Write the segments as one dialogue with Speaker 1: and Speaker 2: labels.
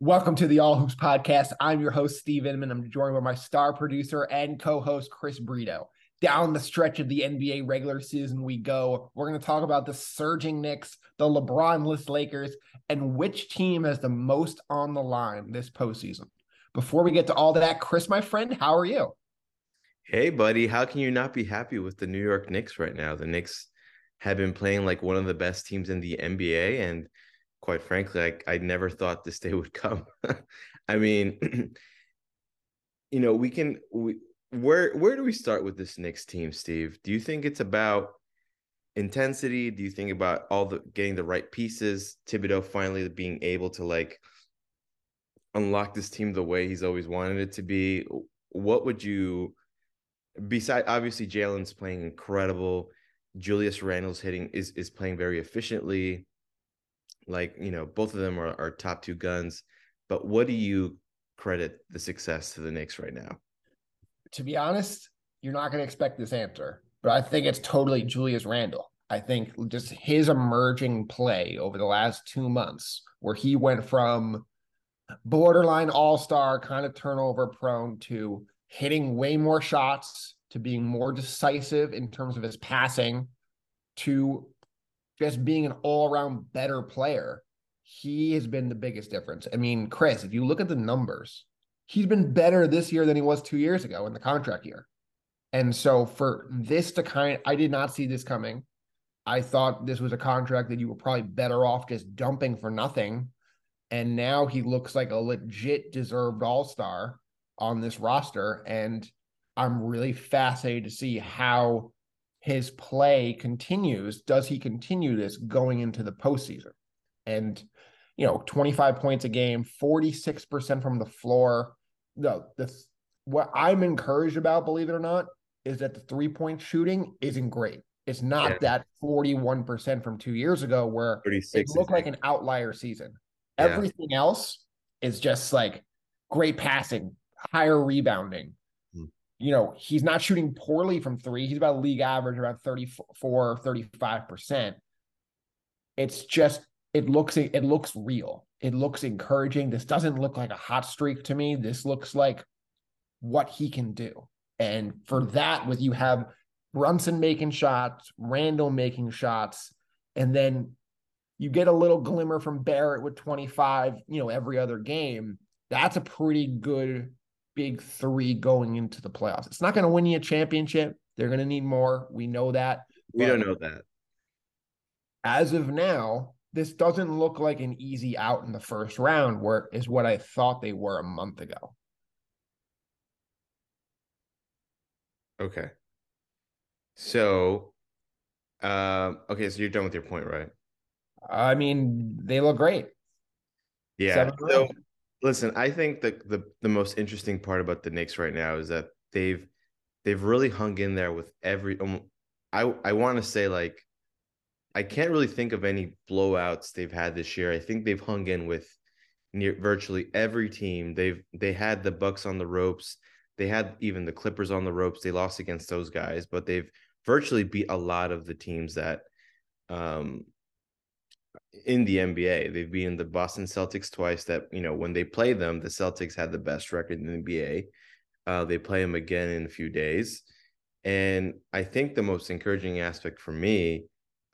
Speaker 1: Welcome to the All Hoops podcast. I'm your host, Steve Inman. I'm joined by my star producer and co host, Chris Brito. Down the stretch of the NBA regular season, we go. We're going to talk about the surging Knicks, the LeBron-less Lakers, and which team has the most on the line this postseason. Before we get to all that, Chris, my friend, how are you?
Speaker 2: Hey, buddy. How can you not be happy with the New York Knicks right now? The Knicks have been playing like one of the best teams in the NBA, and quite frankly, I, I never thought this day would come. I mean, you know, we can we where where do we start with this Knicks team, Steve? Do you think it's about intensity? Do you think about all the getting the right pieces? Thibodeau finally being able to like unlock this team the way he's always wanted it to be. What would you besides obviously Jalen's playing incredible. Julius Randle's hitting is is playing very efficiently. Like you know both of them are, are top two guns. But what do you credit the success to the Knicks right now?
Speaker 1: To be honest you're not going to expect this answer but I think it's totally Julius Randle. I think just his emerging play over the last two months where he went from borderline all-star kind of turnover prone to hitting way more shots to being more decisive in terms of his passing to just being an all around better player, he has been the biggest difference. I mean, Chris, if you look at the numbers, he's been better this year than he was two years ago in the contract year. And so for this to kind, I did not see this coming. I thought this was a contract that you were probably better off just dumping for nothing. And now he looks like a legit deserved all star on this roster. And I'm really fascinated to see how his play continues, does he continue this going into the postseason? And you know, 25 points a game, 46% from the floor. No, this what I'm encouraged about, believe it or not, is that the three-point shooting isn't great. It's not yeah. that 41% from two years ago where it looked like an outlier season. Yeah. Everything else is just like great passing, higher rebounding, hmm. you know, he's not shooting poorly from three. He's about league average, around 34, 35%. It's just, it looks, it looks real. It looks encouraging. This doesn't look like a hot streak to me. This looks like what he can do. And for that, with you have Brunson making shots, Randle making shots, and then you get a little glimmer from Barrett with 25, you know, every other game. That's a pretty good big three going into the playoffs. It's not going to win you a championship. They're going to need more. We know that.
Speaker 2: We don't know that.
Speaker 1: As of now, this doesn't look like an easy out in the first round, where is what I thought they were a month ago.
Speaker 2: Okay. So, um, okay, so you're done with your point, right?
Speaker 1: I mean, they look great.
Speaker 2: Yeah. So, Listen, I think the, the the most interesting part about the Knicks right now is that they've they've really hung in there with every. Um, I I want to say like, I can't really think of any blowouts they've had this year. I think they've hung in with near virtually every team. They've they had the Bucks on the ropes. They had even the Clippers on the ropes. They lost against those guys, but they've virtually beat a lot of the teams that um in the NBA. They've beaten the Boston Celtics twice. That you know when they play them, the Celtics had the best record in the NBA. Uh, they play them again in a few days, and I think the most encouraging aspect for me,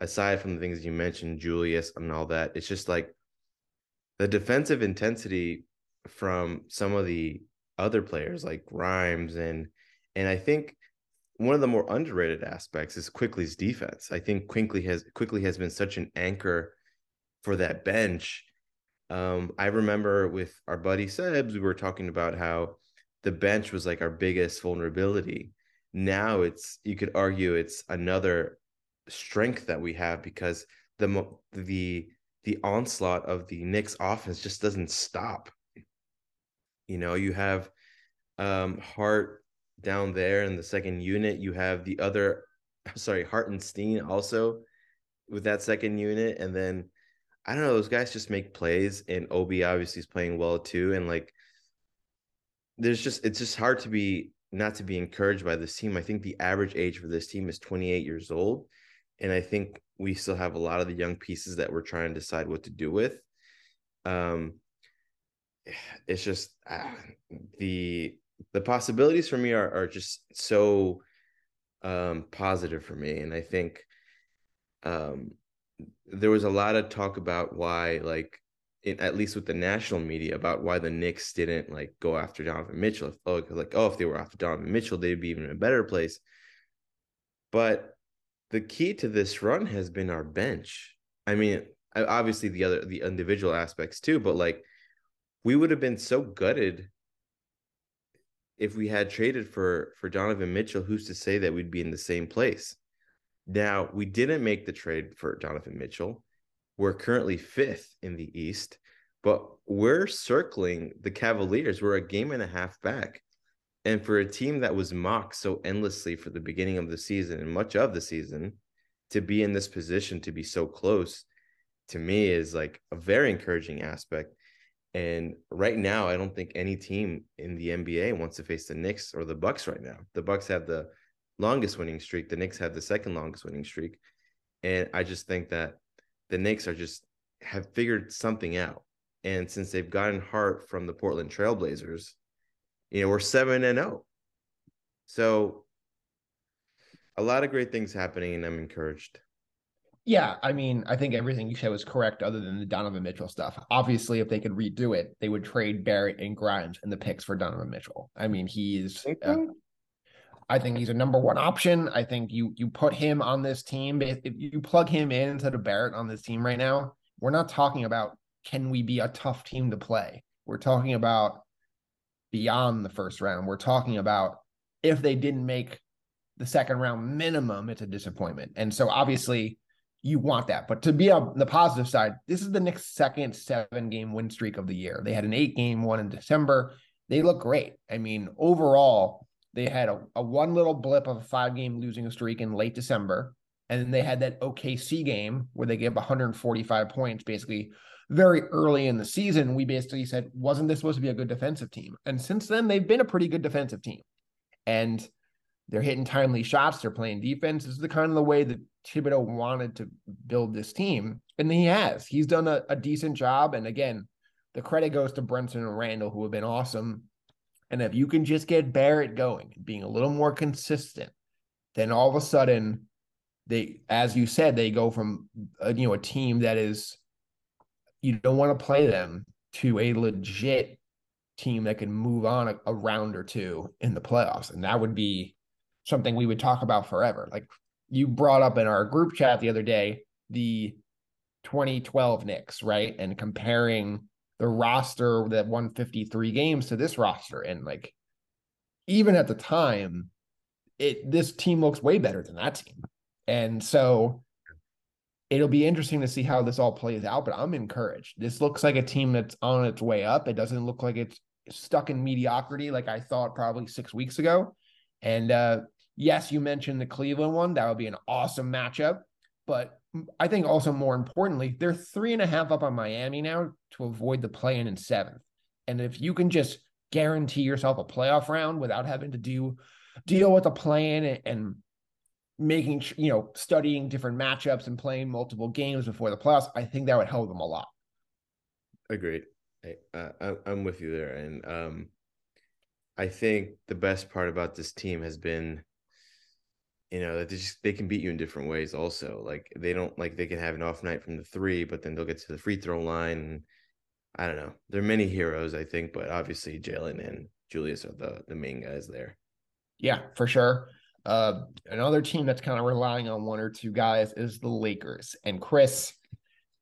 Speaker 2: aside from the things you mentioned, Julius and all that, it's just like the defensive intensity from some of the other players like Grimes and and I think one of the more underrated aspects is Quickley's defense. I think Quickley has Quickley has been such an anchor for that bench. Um, I remember with our buddy Sebs, we were talking about how the bench was like our biggest vulnerability. Now it's you could argue it's another strength that we have because the the the onslaught of the Knicks offense just doesn't stop. You know, you have um Hart down there in the second unit. You have the other, sorry, Hartenstein also with that second unit, and then I don't know. Those guys just make plays, and Obi obviously is playing well too. And like, there's just it's just hard to be not to be encouraged by this team. I think the average age for this team is 28 years old. And I think we still have a lot of the young pieces that we're trying to decide what to do with. Um, it's just uh, the the possibilities for me are are just so um positive for me and i think um there was a lot of talk about why like at least with the national media about why the Knicks didn't like go after Donovan Mitchell. If, oh, like oh, if they were after Donovan Mitchell, they'd be even in a better place. But the key to this run has been our bench. I mean, obviously the other the individual aspects too, but like we would have been so gutted if we had traded for for Donovan Mitchell. Who's to say that we'd be in the same place? Now we didn't make the trade for Jonathan Mitchell. We're currently fifth in the East, but we're circling the Cavaliers. We're a game and a half back. And for a team that was mocked so endlessly for the beginning of the season and much of the season, to be in this position to be so close to me is like a very encouraging aspect. And right now, I don't think any team in the NBA wants to face the Knicks or the Bucks right now. The Bucks have the longest winning streak. The Knicks have the second longest winning streak. And I just think that the Knicks are just have figured something out. And since they've gotten Hart from the Portland Trailblazers, you know, we're 7 and 0. So a lot of great things happening and I'm encouraged.
Speaker 1: Yeah, I mean, I think everything you said was correct, other than the Donovan Mitchell stuff. Obviously, if they could redo it, they would trade Barrett and Grimes and the picks for Donovan Mitchell. I mean, he's. Uh, I think he's a number one option. I think you you put him on this team. If, if you plug him in instead of Barrett on this team right now, we're not talking about can we be a tough team to play. We're talking about beyond the first round. We're talking about if they didn't make the second round minimum, it's a disappointment. And so obviously you want that. But to be on the positive side, this is the next second seven game win streak of the year. They had an eight game one in December. They look great. I mean, overall, they had a, a one little blip of a five game losing streak in late December. And then they had that OKC game where they gave 145 points basically very early in the season. We basically said, wasn't this supposed to be a good defensive team? And since then, they've been a pretty good defensive team. And they're hitting timely shots. They're playing defense. This is the kind of the way that Thibodeau wanted to build this team, and he has. He's done a, a decent job. And again, the credit goes to Brunson and Randle, who have been awesome. And if you can just get Barrett going, being a little more consistent, then all of a sudden, they, as you said, they go from a, you know a team that is you don't want to play them to a legit team that can move on a, a round or two in the playoffs, and that would be something we would talk about forever. Like you brought up in our group chat the other day, the 2012 Knicks, right? And comparing the roster that won 53 games to this roster. And like, even at the time, it this team looks way better than that team. And so it'll be interesting to see how this all plays out, but I'm encouraged. This looks like a team that's on its way up. It doesn't look like it's stuck in mediocrity like I thought probably six weeks ago. And uh, yes, you mentioned the Cleveland one. That would be an awesome matchup. But I think also more importantly, they're three and a half up on Miami now to avoid the play in in seventh. And if you can just guarantee yourself a playoff round without having to do deal with a play-in and, and making you know studying different matchups and playing multiple games before the playoffs, I think that would help them a lot.
Speaker 2: Agreed. I, uh, I'm with you there, and um, I think the best part about this team has been, you know, that they just they can beat you in different ways. Also, like they don't like they can have an off night from the three, but then they'll get to the free throw line. And I don't know. There are many heroes, I think, but obviously Jalen and Julius are the the main guys there.
Speaker 1: Yeah, for sure. Uh, another team that's kind of relying on one or two guys is the Lakers. And Chris,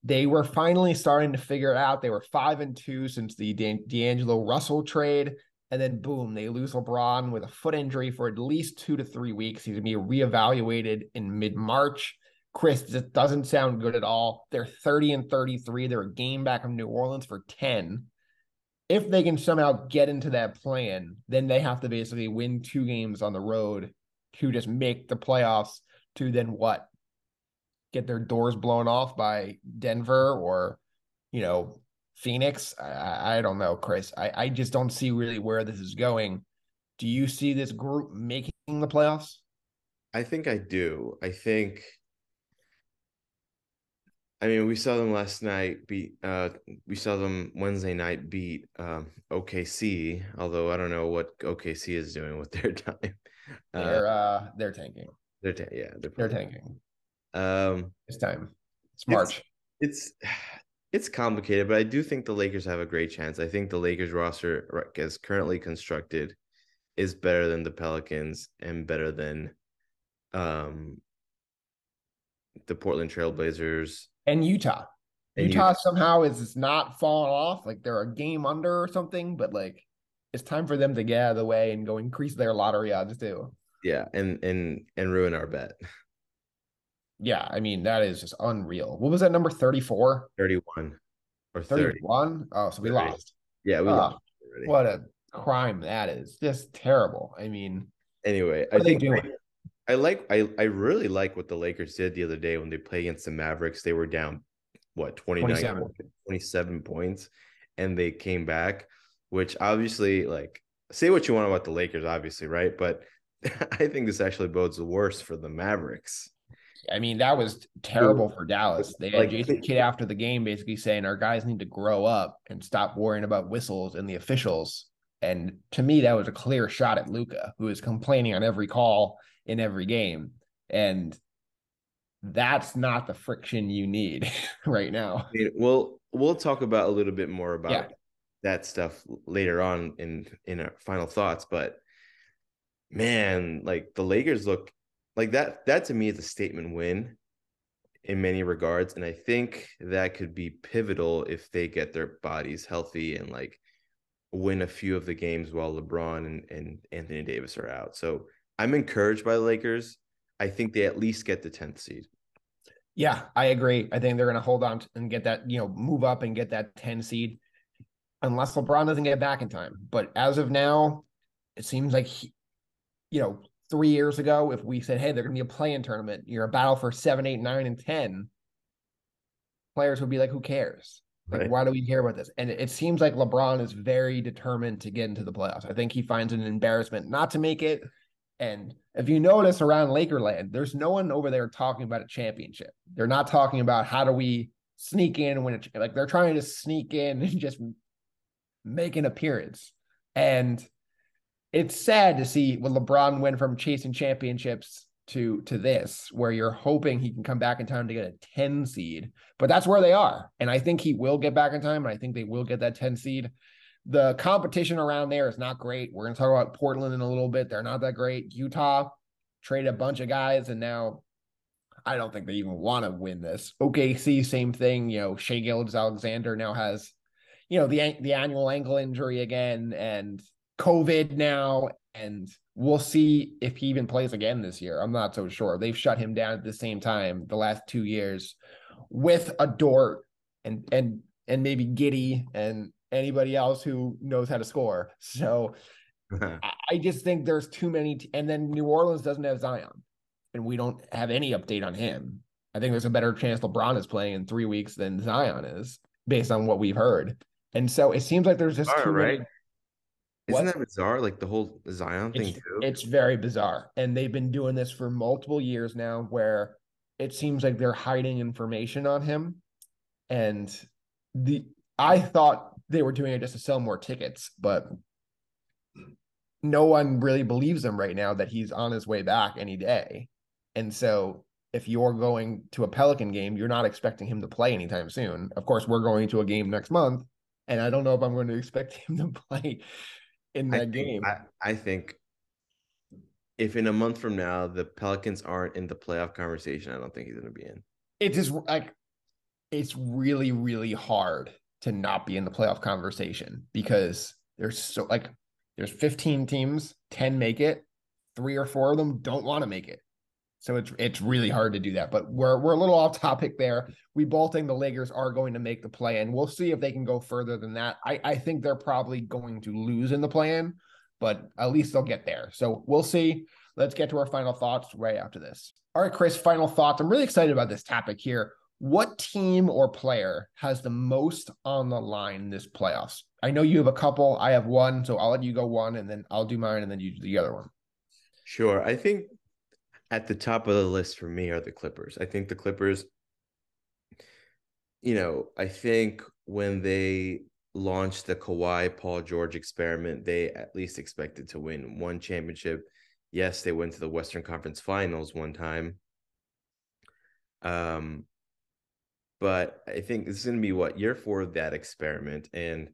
Speaker 1: they were finally starting to figure it out. They were five and two since the D'Angelo Russell trade. And then boom, they lose LeBron with a foot injury for at least two to three weeks. He's gonna be reevaluated in mid-March. Chris, this doesn't sound good at all. They're 30 and 33. They're a game back of New Orleans for 10. If they can somehow get into that play-in, then they have to basically win two games on the road to just make the playoffs to then what? Get their doors blown off by Denver or, you know, Phoenix, I, I don't know, Chris. I, I just don't see really where this is going. Do you see this group making the playoffs?
Speaker 2: I think I do. I think I mean, we saw them last night beat uh we saw them Wednesday night beat um OKC, although I don't know what OKC is doing with their time.
Speaker 1: They're uh, uh they're tanking.
Speaker 2: They're ta- yeah,
Speaker 1: they're, they're tanking.
Speaker 2: Um
Speaker 1: it's time. It's March.
Speaker 2: It's, it's it's complicated, but I do think the Lakers have a great chance. I think the Lakers roster as currently constructed is better than the Pelicans and better than um the Portland Trailblazers
Speaker 1: and Utah. And Utah, Utah somehow is not falling off. Like they're a game under or something, but like it's time for them to get out of the way and go increase their lottery odds too.
Speaker 2: Yeah, and and and ruin our bet.
Speaker 1: Yeah, I mean that is just unreal. What was that number? 34?
Speaker 2: 31
Speaker 1: or 31? Oh, so we 30. lost.
Speaker 2: Yeah, we uh, lost.
Speaker 1: Already. What a crime that is. Just terrible. I mean,
Speaker 2: anyway, I think I like I I really like what the Lakers did the other day when they played against the Mavericks. They were down what 29 27. 27 points and they came back, which obviously like say what you want about the Lakers obviously, right? But I think this actually bodes the worst for the Mavericks.
Speaker 1: I mean, that was terrible for Dallas. They had like, Jason Kidd after the game basically saying our guys need to grow up and stop worrying about whistles and the officials. And to me, that was a clear shot at Luka, who is complaining on every call in every game. And that's not the friction you need right now.
Speaker 2: We'll we'll talk about a little bit more about yeah. that stuff later on in in our final thoughts, but man, like the Lakers look like that that to me is a statement win in many regards and I think that could be pivotal if they get their bodies healthy and like win a few of the games while LeBron and, and Anthony Davis are out. So I'm encouraged by the Lakers. I think they at least get the 10th seed.
Speaker 1: Yeah, I agree. I think they're going to hold on and get that, you know, move up and get that 10 seed unless LeBron doesn't get back in time. But as of now, it seems like, he, you know, three years ago, if we said, hey, they're going to be a play-in tournament, you're a battle for seven, eight, nine, and 10, players would be like, who cares? Like, right. why do we care about this? And it seems like LeBron is very determined to get into the playoffs. I think he finds an embarrassment not to make it. And if you notice around Lakerland, there's no one over there talking about a championship. They're not talking about how do we sneak in when it like they're trying to sneak in and just make an appearance. And it's sad to see what LeBron went from chasing championships to to this, where you're hoping he can come back in time to get a 10 seed. But that's where they are. And I think he will get back in time, and I think they will get that 10 seed. The competition around there is not great. We're to talk about Portland in a little bit. They're not that great. Utah traded a bunch of guys, and now I don't think they even want to win this. OKC, same thing. You know, Shai Gilgeous-Alexander now has, you know, the the annual ankle injury again, and COVID now, and we'll see if he even plays again this year. I'm not so sure. They've shut him down at the same time the last two years with a Dort and and and maybe Giddey and anybody else who knows how to score. So I just think there's too many. T- and then New Orleans doesn't have Zion, and we don't have any update on him. I think there's a better chance LeBron is playing in three weeks than Zion is, based on what we've heard. And so it seems like there's just
Speaker 2: All
Speaker 1: too
Speaker 2: right. many. Isn't that bizarre? Like the whole Zion thing
Speaker 1: it's,
Speaker 2: too.
Speaker 1: It's very bizarre, and they've been doing this for multiple years now, where it seems like they're hiding information on him, and the I thought they were doing it just to sell more tickets, but no one really believes him right now that he's on his way back any day. And so if you're going to a Pelican game, you're not expecting him to play anytime soon. Of course, we're going to a game next month, and I don't know if I'm going to expect him to play in that
Speaker 2: I
Speaker 1: game.
Speaker 2: I, I think if in a month from now the Pelicans aren't in the playoff conversation, I don't think he's going to be in.
Speaker 1: It is like it's really, really hard to not be in the playoff conversation because there's so like there's 15 teams, 10 make it, three or four of them don't want to make it. So it's it's really hard to do that. But we're we're a little off topic there. We both think the Lakers are going to make the play, and we'll see if they can go further than that. I, I think they're probably going to lose in the play-in, but at least they'll get there. So we'll see. Let's get to our final thoughts right after this. All right, Chris, final thoughts. I'm really excited about this topic here. what team or player has the most on the line in this playoffs? I know you have a couple. I have one, so I'll let you go one, and then I'll do mine, and then you do the other one.
Speaker 2: Sure. I think at the top of the list for me are the Clippers. I think the Clippers, you know, I think when they launched the Kawhi Paul George experiment, they at least expected to win one championship. Yes, they went to the Western Conference Finals one time. Um, but I think this is going to be what year four of that experiment, and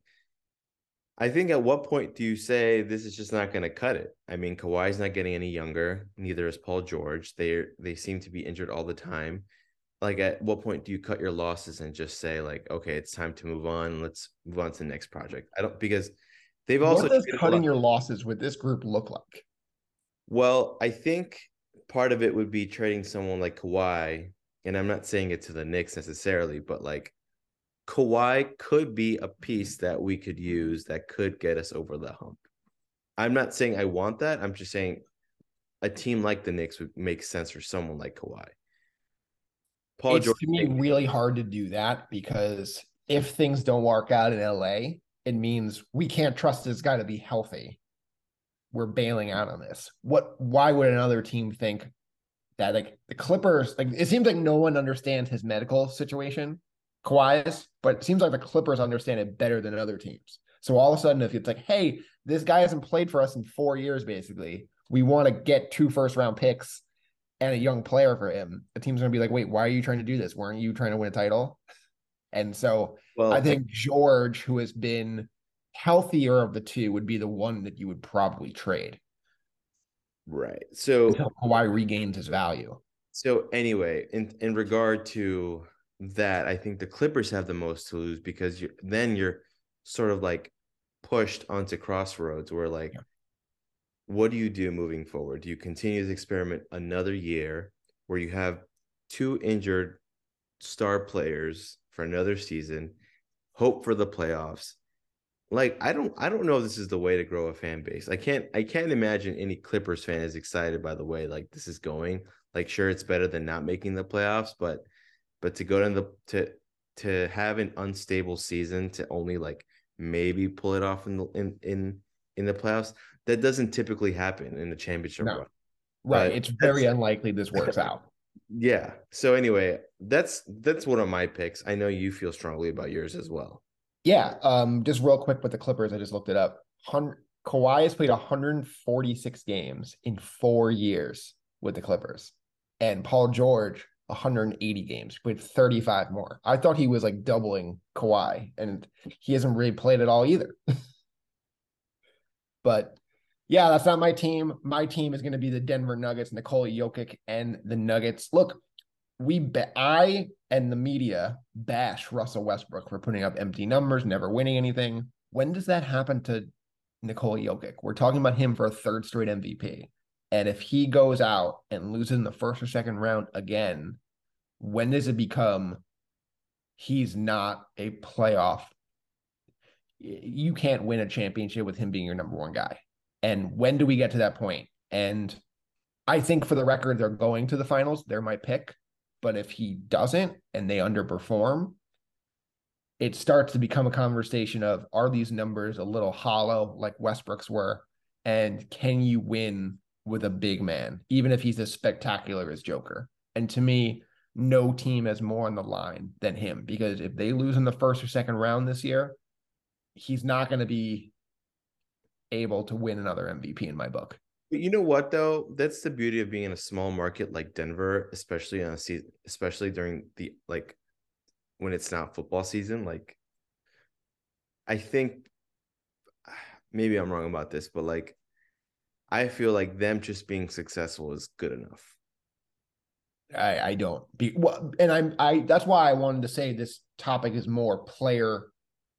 Speaker 2: I think at what point do you say this is just not going to cut it? I mean, Kawhi's not getting any younger. Neither is Paul George. They they seem to be injured all the time. Like, at what point do you cut your losses and just say like, okay, it's time to move on. Let's move on to the next project. I don't because they've also
Speaker 1: what does cutting your losses with this group look like?
Speaker 2: Well, I think part of it would be trading someone like Kawhi, and I'm not saying it to the Knicks necessarily, but like Kawhi could be a piece that we could use that could get us over the hump. I'm not saying I want that. I'm just saying a team like the Knicks would make sense for someone like Kawhi.
Speaker 1: Paul it's George to me really hard to do that because if things don't work out in LA, it means we can't trust this guy to be healthy. We're bailing out on this. What why would another team think that like the Clippers, like it seems like no one understands his medical situation Kawhi's, but it seems like the Clippers understand it better than other teams. So all of a sudden, if it's like, hey, this guy hasn't played for us in four years, basically, we want to get two first round picks and a young player for him. The team's gonna be like, wait, why are you trying to do this? Weren't you trying to win a title? And so well, I think George, who has been healthier of the two, would be the one that you would probably trade.
Speaker 2: Right. So
Speaker 1: Kawhi regains his value.
Speaker 2: So anyway, in in regard to that I think the Clippers have the most to lose because you then you're sort of like pushed onto crossroads where like yeah. what do you do moving forward? Do you continue this experiment another year where you have two injured star players for another season, hope for the playoffs? Like I don't I don't know if this is the way to grow a fan base. I can't I can't imagine any Clippers fan is excited by the way like this is going. Like sure it's better than not making the playoffs, but but to go to the to to have an unstable season to only like maybe pull it off in the in in in the playoffs that doesn't typically happen in the championship no. run.
Speaker 1: Right, but it's very unlikely this works out.
Speaker 2: Yeah. So anyway, that's that's one of my picks. I know you feel strongly about yours as well.
Speaker 1: Yeah. Um. Just real quick with the Clippers, I just looked it up. Hun- Kawhi has played 146 games in four years with the Clippers, and Paul George 180 games, played 35 more. I thought he was like doubling Kawhi, and he hasn't really played at all either. but yeah, that's not my team. My team is going to be the Denver Nuggets, Nikola Jokic, and the Nuggets. Look, we bet I and the media bash Russell Westbrook for putting up empty numbers, never winning anything. When does that happen to Nikola Jokic? We're talking about him for a third straight MVP. And if he goes out and loses in the first or second round again, when does it become he's not a playoff? You can't win a championship with him being your number one guy. And when do we get to that point? And I think for the record, they're going to the finals. They're my pick. But if he doesn't and they underperform, it starts to become a conversation of are these numbers a little hollow like Westbrook's were? And can you win with a big man, even if he's as spectacular as Joker. And to me, no team has more on the line than him because if they lose in the first or second round this year, he's not going to be able to win another MVP in my book.
Speaker 2: But you know what though? That's the beauty of being in a small market like Denver, especially on a season, especially during the like when it's not football season. Like, I think maybe I'm wrong about this, but like I feel like them just being successful is good enough.
Speaker 1: I, I don't be well, and I'm I that's why I wanted to say this topic is more player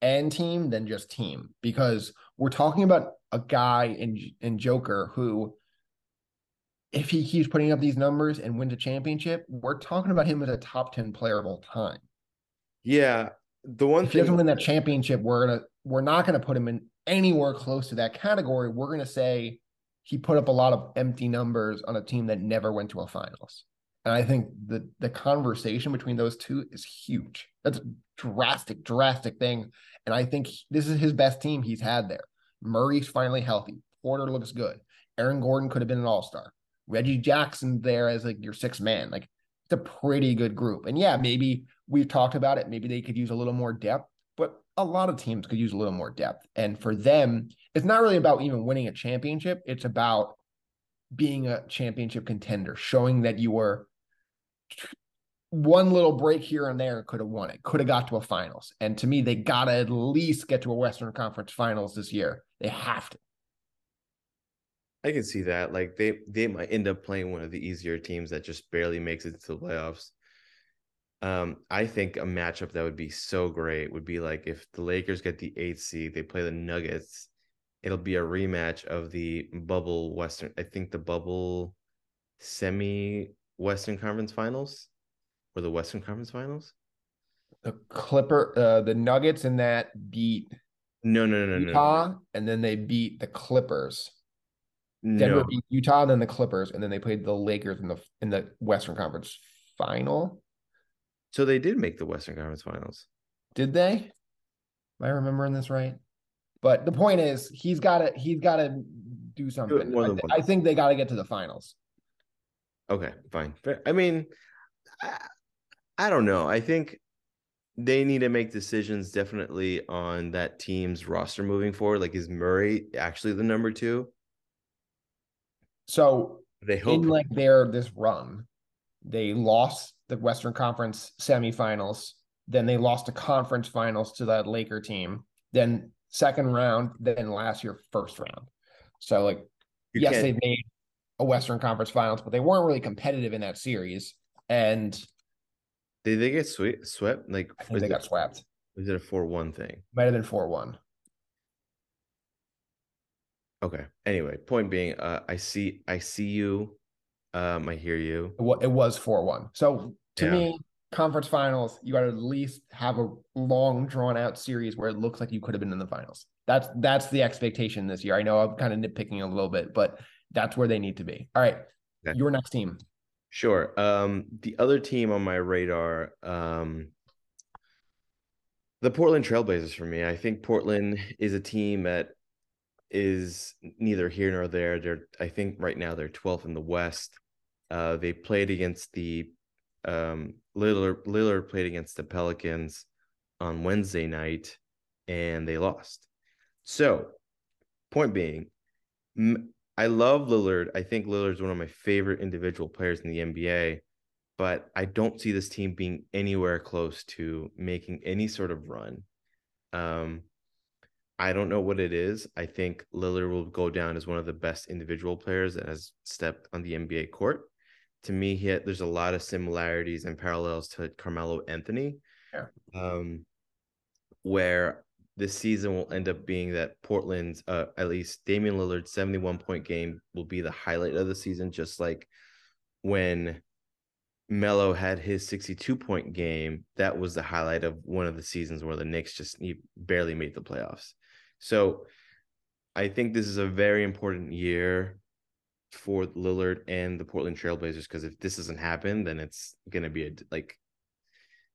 Speaker 1: and team than just team because we're talking about a guy in in Joker who if he keeps putting up these numbers and wins a championship, we're talking about him as a top 10 player of all time.
Speaker 2: Yeah. The one
Speaker 1: if thing he doesn't win that championship, we're gonna we're not gonna put him in anywhere close to that category. We're gonna say he put up a lot of empty numbers on a team that never went to a finals. And I think the the conversation between those two is huge. That's a drastic, drastic thing. And I think this is his best team he's had there. Murray's finally healthy. Porter looks good. Aaron Gordon could have been an all-star. Reggie Jackson there as like your sixth man. Like it's a pretty good group. And yeah, maybe we've talked about it. Maybe they could use a little more depth, a lot of teams could use a little more depth. And for them, it's not really about even winning a championship. It's about being a championship contender, showing that you were one little break here and there could have won it, could have got to a finals. And to me, they got to at least get to a Western Conference finals this year. They have to.
Speaker 2: I can see that. Like they they might end up playing one of the easier teams that just barely makes it to the playoffs. Um, I think a matchup that would be so great would be like if the Lakers get the eighth seed, they play the Nuggets. It'll be a rematch of the bubble Western. I think the bubble semi Western Conference Finals or the Western Conference Finals.
Speaker 1: The Clipper, uh, the Nuggets in that beat.
Speaker 2: No, no, no,
Speaker 1: Utah, no, no. and then they beat the Clippers. Denver no. beat Utah, and then the Clippers, and then they played the Lakers in the in the Western Conference final.
Speaker 2: So they did make the Western Conference Finals.
Speaker 1: Did they? Am I remembering this right? But the point is, he's got to he's got to do something. I, I, think they got to get to the finals.
Speaker 2: Okay, fine. I mean, I, I don't know. I think they need to make decisions definitely on that team's roster moving forward. Like, is Murray actually the number two?
Speaker 1: So they hope in like their this run, they lost the Western Conference semifinals. Then they lost the conference finals to that Laker team. Then second round. Then last year first round. So like, you yes, they made a Western Conference Finals, but they weren't really competitive in that series. And
Speaker 2: did they get swept? Swept? Like
Speaker 1: they
Speaker 2: it,
Speaker 1: got swept.
Speaker 2: Was it a four-one thing?
Speaker 1: Might have been four-one.
Speaker 2: Okay. Anyway, point being, uh, I see, I see you. Um, I hear you.
Speaker 1: It was four one. So to yeah. me, conference finals, you got to at least have a long, drawn out series where it looks like you could have been in the finals. That's that's the expectation this year. I know I'm kind of nitpicking a little bit, but that's where they need to be. All right, okay. your next team.
Speaker 2: Sure. Um, the other team on my radar, um, the Portland Trailblazers for me. I think Portland is a team that is neither here nor there. They're I think right now they're 12th in the West. Uh, they played against the um, Lillard. Lillard played against the Pelicans on Wednesday night, and they lost. So, point being, I love Lillard. I think Lillard's one of my favorite individual players in the NBA, but I don't see this team being anywhere close to making any sort of run. Um, I don't know what it is. I think Lillard will go down as one of the best individual players that has stepped on the NBA court. To me, he had, there's a lot of similarities and parallels to Carmelo Anthony. Yeah. Um, where this season will end up being that Portland's, uh, at least Damian Lillard's 71 point game will be the highlight of the season, just like when Melo had his 62 point game. That was the highlight of one of the seasons where the Knicks just barely made the playoffs. So I think this is a very important year for Lillard and the Portland Trailblazers because if this doesn't happen, then it's to be a like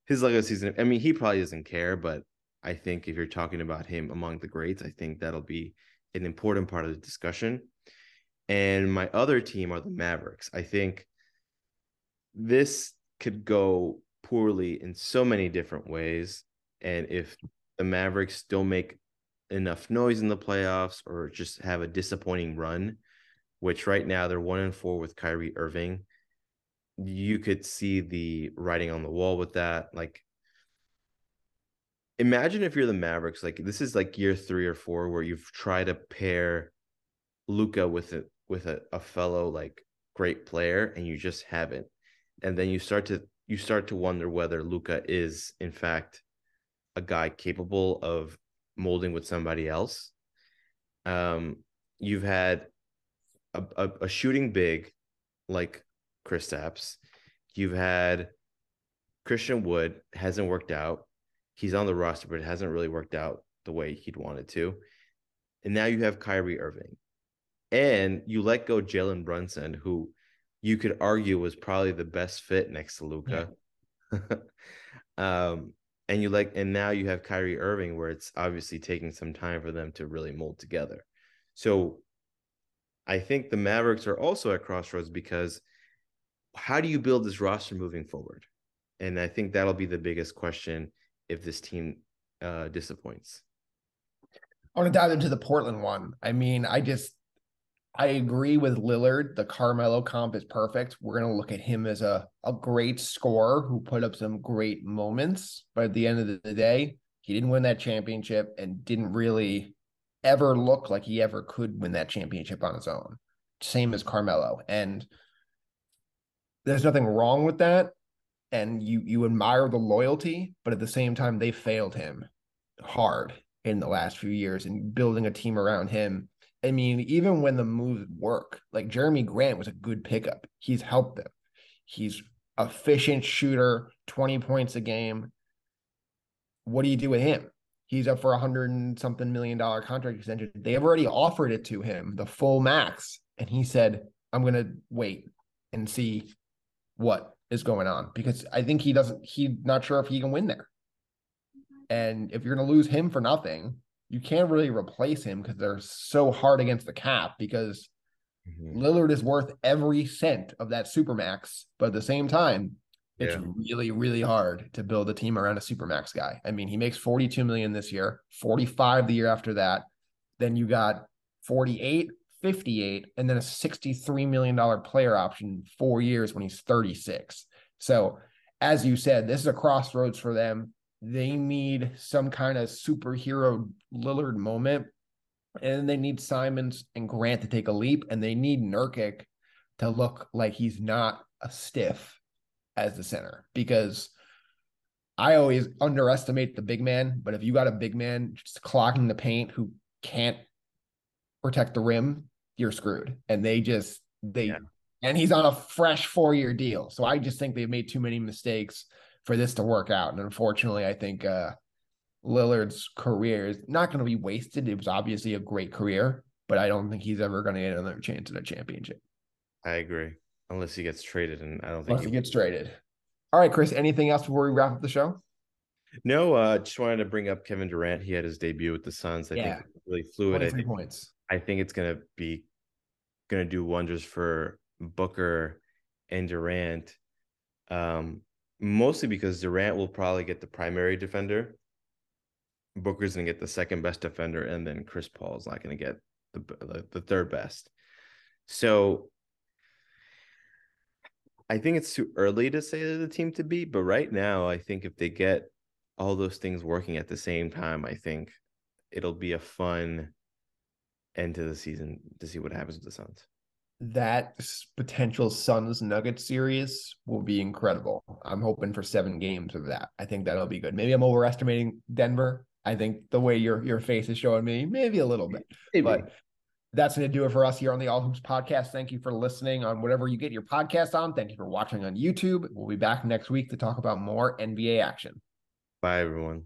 Speaker 2: his legacy season. I mean, he probably doesn't care, but I think if you're talking about him among the greats, I think that'll be an important part of the discussion. And my other team are the Mavericks. I think this could go poorly in so many different ways. And if the Mavericks don't make enough noise in the playoffs or just have a disappointing run, which right now they're one and four with Kyrie Irving, you could see the writing on the wall with that. Like imagine if you're the Mavericks, like this is like year three or four where you've tried to pair Luka with it with a, a fellow like great player and you just haven't. And then you start to you start to wonder whether Luka is in fact a guy capable of molding with somebody else. Um, you've had a, a, a shooting big like Kristaps. You've had Christian Wood hasn't worked out he's on the roster, but it hasn't really worked out the way he'd wanted to. And now you have Kyrie Irving. And you let go Jalen Brunson, who you could argue was probably the best fit next to Luka. Yeah. um, and you like, and now you have Kyrie Irving, where it's obviously taking some time for them to really mold together. So I think the Mavericks are also at crossroads because how do you build this roster moving forward? And I think that'll be the biggest question if this team uh, disappoints.
Speaker 1: I want to dive into the Portland one. I mean, I just I agree with Lillard. The Carmelo comp is perfect. We're going to look at him as a, a great scorer who put up some great moments. But at the end of the day, he didn't win that championship and didn't really ever look like he ever could win that championship on his own. Same as Carmelo. And there's nothing wrong with that. And you you admire the loyalty, but at the same time, they failed him hard in the last few years and building a team around him I mean, even when the moves work, like Jerami Grant was a good pickup. He's helped them. He's efficient shooter, 20 points a game. What do you do with him? He's up for a hundred and something million dollar contract extension. They have already offered it to him, the full max. And he said, I'm gonna wait and see what is going on because I think he doesn't he's not sure if he can win there. And if you're gonna lose him for nothing, you can't really replace him because they're so hard against the cap because mm-hmm. Lillard is worth every cent of that supermax, but at the same time, it's yeah. really, really hard to build a team around a supermax guy. I mean, he makes 42 million this year, 45 the year after that. Then you got 48, 58, and then a $63 million player option four years when he's 36. So, as you said, this is a crossroads for them they need some kind of superhero Lillard moment. And they need Simons and Grant to take a leap, and they need Nurkic to look like he's not a stiff as the center because I always underestimate the big man. But if you got a big man just clogging the paint who can't protect the rim, you're screwed. And they just they yeah. and he's on a fresh four year deal. So I just think they've made too many mistakes for this to work out. And unfortunately, I think uh, Lillard's career is not going to be wasted. It was obviously a great career, but I don't think he's ever going to get another chance at a championship.
Speaker 2: I agree, unless he gets traded, and I don't think
Speaker 1: unless he, he gets traded. All right, Chris. Anything else before we wrap up the show?
Speaker 2: No, uh, just wanted to bring up Kevin Durant. He had his debut with the Suns. I yeah. think really fluid. I think,
Speaker 1: points.
Speaker 2: I think it's gonna be gonna do wonders for Booker and Durant. Um, mostly because Durant will probably get the primary defender. Booker's gonna get the second best defender, and then Chris Paul is not gonna get the, the, the third best. So I think it's too early to say the team to beat, but right now I think if they get all those things working at the same time, I think it'll be a fun end to the season to see what happens with the Suns
Speaker 1: that potential Suns Nuggets series will be incredible. I'm hoping for seven games of that. I think that'll be good. Maybe I'm overestimating Denver. I think the way your your face is showing me, maybe a little bit. Maybe. But that's going to do it for us here on the All Hoops podcast. Thank you for listening on whatever you get your podcast on. Thank you for watching on YouTube. We'll be back next week to talk about more NBA action.
Speaker 2: Bye, everyone.